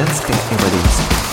Женская эволюция.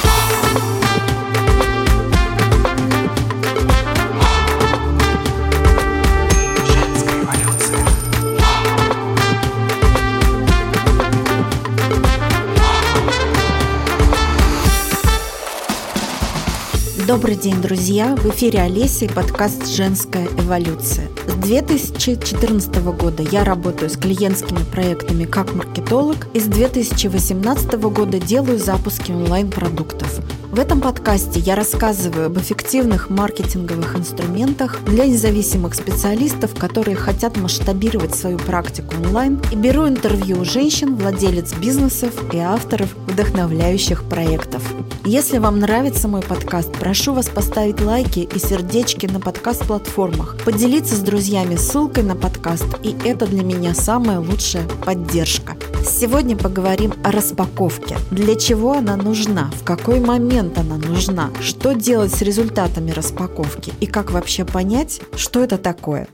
Добрый день, друзья! В эфире Олеся и подкаст «Женская эволюция». С 2014 года я работаю с клиентскими проектами как маркетолог и с 2018 года делаю запуски онлайн-продуктов. В этом подкасте я рассказываю об эффективных маркетинговых инструментах для независимых специалистов, которые хотят масштабировать свою практику онлайн, и беру интервью у женщин, владелец бизнесов и авторов вдохновляющих проектов. Если вам нравится мой подкаст, прошу вас поставить лайки и сердечки на подкаст-платформах, поделиться с друзьями ссылкой на подкаст, и это для меня самая лучшая поддержка. Сегодня поговорим о распаковке. Для чего она нужна? В какой момент она нужна? Что делать с результатами распаковки? И как вообще понять, что это такое?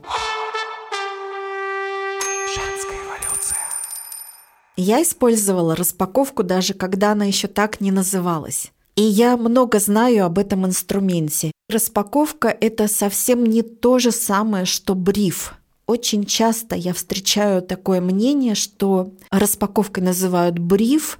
Я использовала распаковку даже когда она еще так не называлась. И я много знаю об этом инструменте. Распаковка – это совсем не то же самое, что бриф. Очень часто я встречаю такое мнение, что распаковкой называют бриф,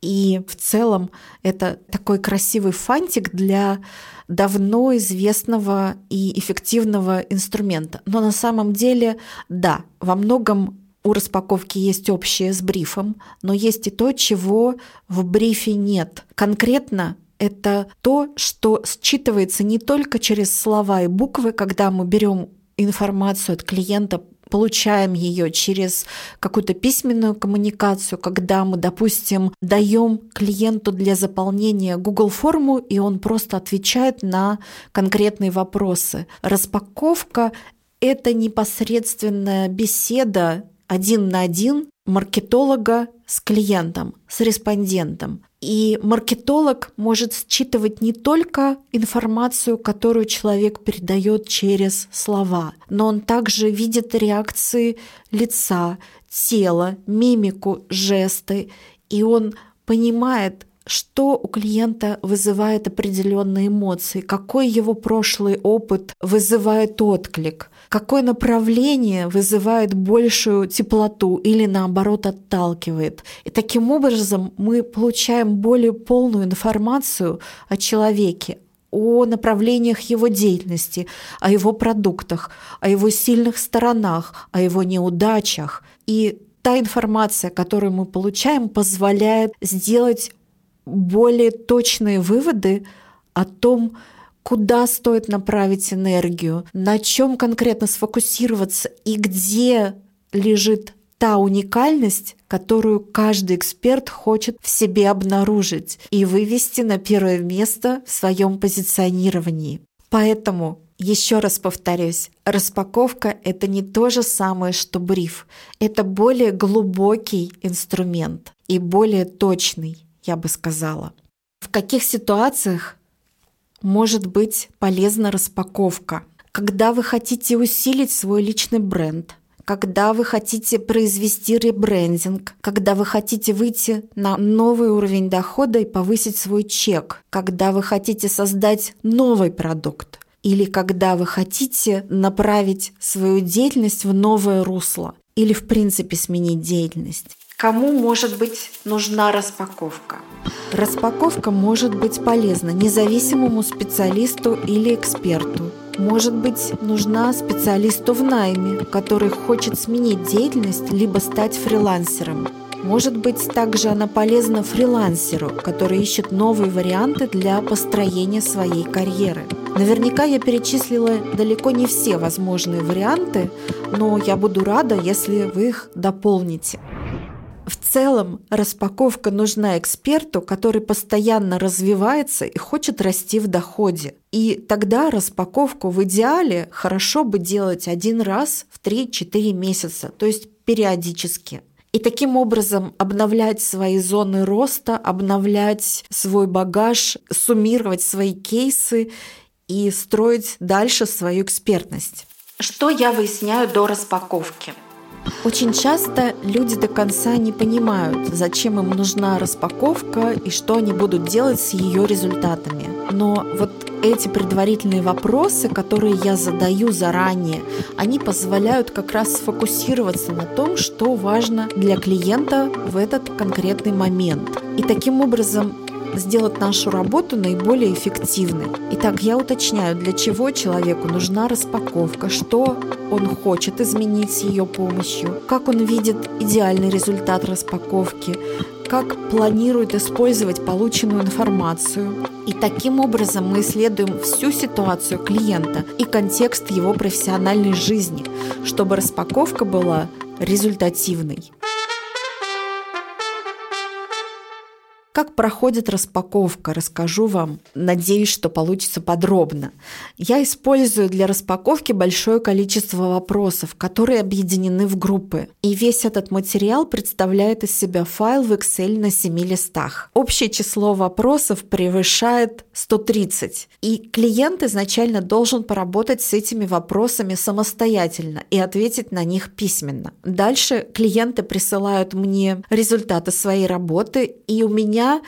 и в целом это такой красивый фантик для давно известного и эффективного инструмента. Но на самом деле, да, во многом у распаковки есть общее с брифом, но есть и то, чего в брифе нет. Конкретно это то, что считывается не только через слова и буквы, когда мы берем информацию от клиента, получаем ее через какую-то письменную коммуникацию, когда мы, допустим, даем клиенту для заполнения Google форму, и он просто отвечает на конкретные вопросы. Распаковка — это непосредственная беседа один на один маркетолога с клиентом, с респондентом. И маркетолог может считывать не только информацию, которую человек передает через слова, но он также видит реакции лица, тела, мимику, жесты, и он понимает, что у клиента вызывает определенные эмоции, какой его прошлый опыт вызывает отклик, какое направление вызывает большую теплоту или наоборот отталкивает. И таким образом мы получаем более полную информацию о человеке, о направлениях его деятельности, о его продуктах, о его сильных сторонах, о его неудачах. И та информация, которую мы получаем, позволяет сделать более точные выводы о том, куда стоит направить энергию, на чем конкретно сфокусироваться и где лежит та уникальность, которую каждый эксперт хочет в себе обнаружить и вывести на первое место в своем позиционировании. Поэтому еще раз повторюсь, распаковка — это не то же самое, что бриф. Это более глубокий инструмент и более точный я бы сказала. В каких ситуациях может быть полезна распаковка? Когда вы хотите усилить свой личный бренд, когда вы хотите произвести ребрендинг, когда вы хотите выйти на новый уровень дохода и повысить свой чек, когда вы хотите создать новый продукт, или когда вы хотите направить свою деятельность в новое русло, или в принципе сменить деятельность. Кому может быть нужна распаковка? Распаковка может быть полезна независимому специалисту или эксперту. Может быть нужна специалисту в найме, который хочет сменить деятельность либо стать фрилансером. Может быть, также она полезна фрилансеру, который ищет новые варианты для построения своей карьеры. Наверняка я перечислила далеко не все возможные варианты, но я буду рада, если вы их дополните. В целом распаковка нужна эксперту, который постоянно развивается и хочет расти в доходе. И тогда распаковку в идеале хорошо бы делать один раз в 3-4 месяца, то есть периодически. И таким образом обновлять свои зоны роста, обновлять свой багаж, суммировать свои кейсы и строить дальше свою экспертность. Что я выясняю до распаковки? Очень часто люди до конца не понимают, зачем им нужна распаковка и что они будут делать с ее результатами. Но вот эти предварительные вопросы, которые я задаю заранее, они позволяют как раз сфокусироваться на том, что важно для клиента в этот конкретный момент. И таким образом сделать нашу работу наиболее эффективной. Итак, я уточняю, для чего человеку нужна распаковка, что он хочет изменить с ее помощью, как он видит идеальный результат распаковки, как планирует использовать полученную информацию. И таким образом мы исследуем всю ситуацию клиента и контекст его профессиональной жизни, чтобы распаковка была результативной. Как проходит распаковка, расскажу вам. Надеюсь, что получится подробно. Я использую для распаковки большое количество вопросов, которые объединены в группы. И весь этот материал представляет из себя файл в Excel на 7 листах. Общее число вопросов превышает 130. И клиент изначально должен поработать с этими вопросами самостоятельно и ответить на них письменно. Дальше клиенты присылают мне результаты своей работы, и у меня меня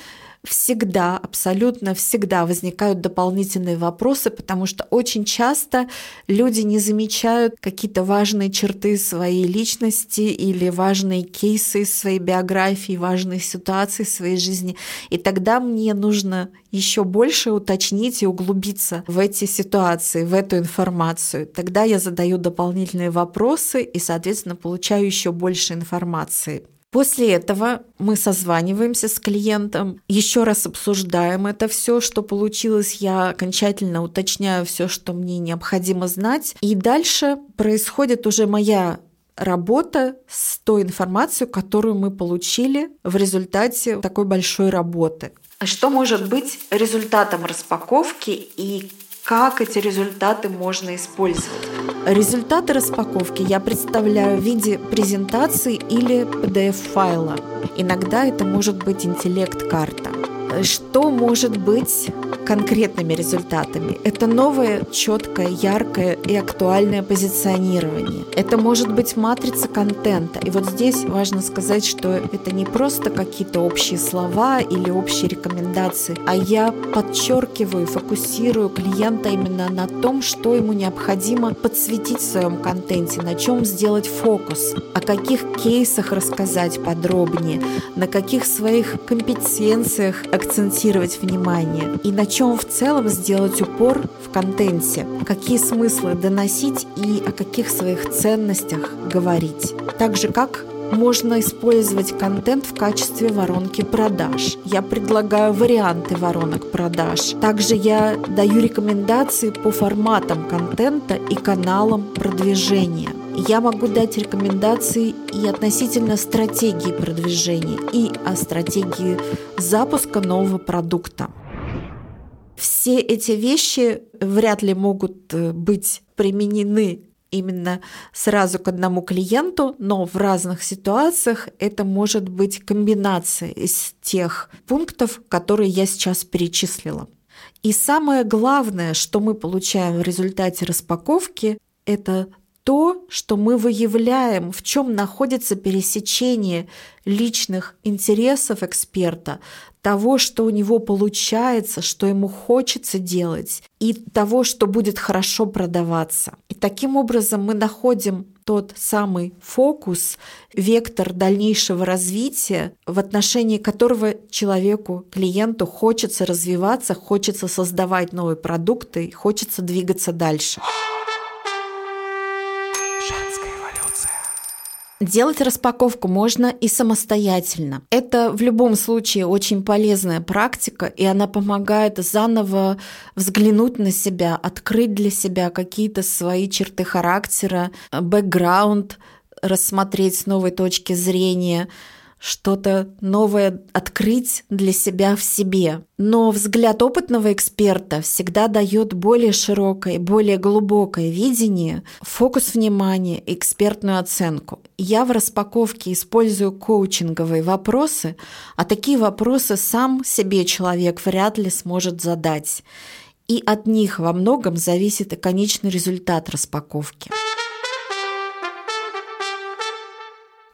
всегда, абсолютно всегда возникают дополнительные вопросы, потому что очень часто люди не замечают какие-то важные черты своей личности или важные кейсы своей биографии, важные ситуации в своей жизни. И тогда мне нужно еще больше уточнить и углубиться в эти ситуации, в эту информацию. Тогда я задаю дополнительные вопросы и, соответственно, получаю еще больше информации. После этого мы созваниваемся с клиентом, еще раз обсуждаем это все, что получилось. Я окончательно уточняю все, что мне необходимо знать. И дальше происходит уже моя работа с той информацией, которую мы получили в результате такой большой работы. Что может быть результатом распаковки и как эти результаты можно использовать. Результаты распаковки я представляю в виде презентации или PDF-файла. Иногда это может быть интеллект-карта. Что может быть конкретными результатами? Это новое, четкое, яркое и актуальное позиционирование. Это может быть матрица контента. И вот здесь важно сказать, что это не просто какие-то общие слова или общие рекомендации, а я подчеркиваю, фокусирую клиента именно на том, что ему необходимо подсветить в своем контенте, на чем сделать фокус, о каких кейсах рассказать подробнее, на каких своих компетенциях акцентировать внимание и на чем в целом сделать упор в контенте, какие смыслы доносить и о каких своих ценностях говорить. Так же, как можно использовать контент в качестве воронки продаж. Я предлагаю варианты воронок продаж. Также я даю рекомендации по форматам контента и каналам продвижения. Я могу дать рекомендации и относительно стратегии продвижения, и о стратегии запуска нового продукта. Все эти вещи вряд ли могут э, быть применены именно сразу к одному клиенту, но в разных ситуациях это может быть комбинация из тех пунктов, которые я сейчас перечислила. И самое главное, что мы получаем в результате распаковки, это то, что мы выявляем, в чем находится пересечение личных интересов эксперта, того, что у него получается, что ему хочется делать, и того, что будет хорошо продаваться. И таким образом мы находим тот самый фокус, вектор дальнейшего развития, в отношении которого человеку, клиенту хочется развиваться, хочется создавать новые продукты, хочется двигаться дальше. Делать распаковку можно и самостоятельно. Это в любом случае очень полезная практика, и она помогает заново взглянуть на себя, открыть для себя какие-то свои черты характера, бэкграунд, рассмотреть с новой точки зрения – что-то новое открыть для себя в себе. Но взгляд опытного эксперта всегда дает более широкое, более глубокое видение, фокус внимания, экспертную оценку. Я в распаковке использую коучинговые вопросы, а такие вопросы сам себе человек вряд ли сможет задать. И от них во многом зависит и конечный результат распаковки.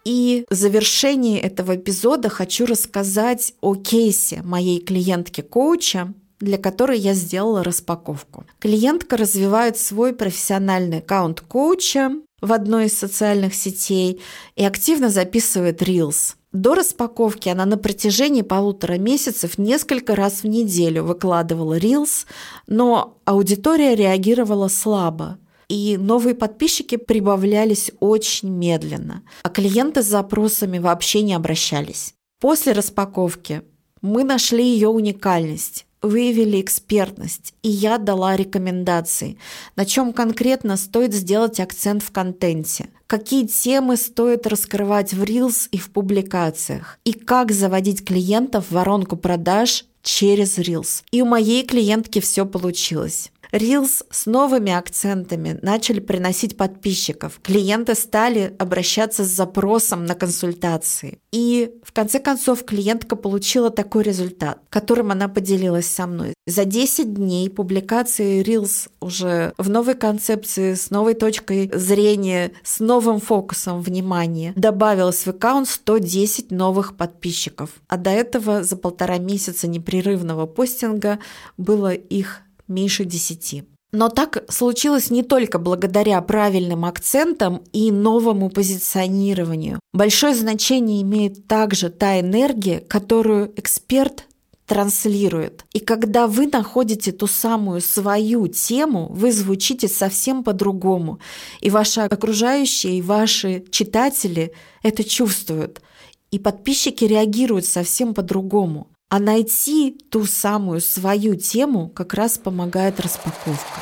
И в завершении этого эпизода хочу рассказать о кейсе моей клиентки-коуча, для которой я сделала распаковку. Клиентка развивает свой профессиональный аккаунт коуча в одной из социальных сетей и активно записывает Reels. До распаковки она на протяжении полутора месяцев несколько раз в неделю выкладывала Reels, но аудитория реагировала слабо и новые подписчики прибавлялись очень медленно, а клиенты с запросами вообще не обращались. После распаковки мы нашли ее уникальность выявили экспертность, и я дала рекомендации, на чем конкретно стоит сделать акцент в контенте, какие темы стоит раскрывать в Reels и в публикациях, и как заводить клиентов в воронку продаж через Reels. И у моей клиентки все получилось. Reels с новыми акцентами начали приносить подписчиков. Клиенты стали обращаться с запросом на консультации. И в конце концов клиентка получила такой результат, которым она поделилась со мной. За 10 дней публикации Reels уже в новой концепции, с новой точкой зрения, с новым фокусом внимания добавилось в аккаунт 110 новых подписчиков. А до этого за полтора месяца непрерывного постинга было их меньше десяти. Но так случилось не только благодаря правильным акцентам и новому позиционированию. Большое значение имеет также та энергия, которую эксперт транслирует. И когда вы находите ту самую свою тему, вы звучите совсем по-другому. И ваши окружающие, и ваши читатели это чувствуют. И подписчики реагируют совсем по-другому. А найти ту самую свою тему как раз помогает распаковка.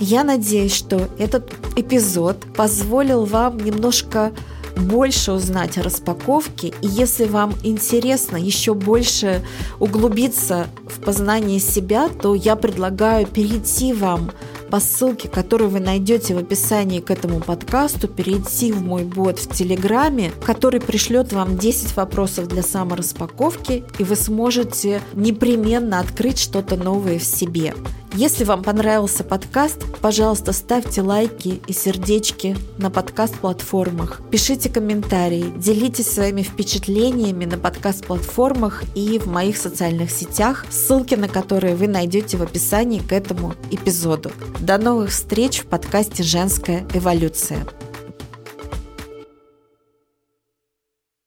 Я надеюсь, что этот эпизод позволил вам немножко больше узнать о распаковке. И если вам интересно еще больше углубиться в познание себя, то я предлагаю перейти вам по ссылке, которую вы найдете в описании к этому подкасту, перейти в мой бот в Телеграме, который пришлет вам 10 вопросов для самораспаковки, и вы сможете непременно открыть что-то новое в себе. Если вам понравился подкаст, пожалуйста, ставьте лайки и сердечки на подкаст-платформах, пишите комментарии, делитесь своими впечатлениями на подкаст-платформах и в моих социальных сетях, ссылки на которые вы найдете в описании к этому эпизоду. До новых встреч в подкасте «Женская эволюция».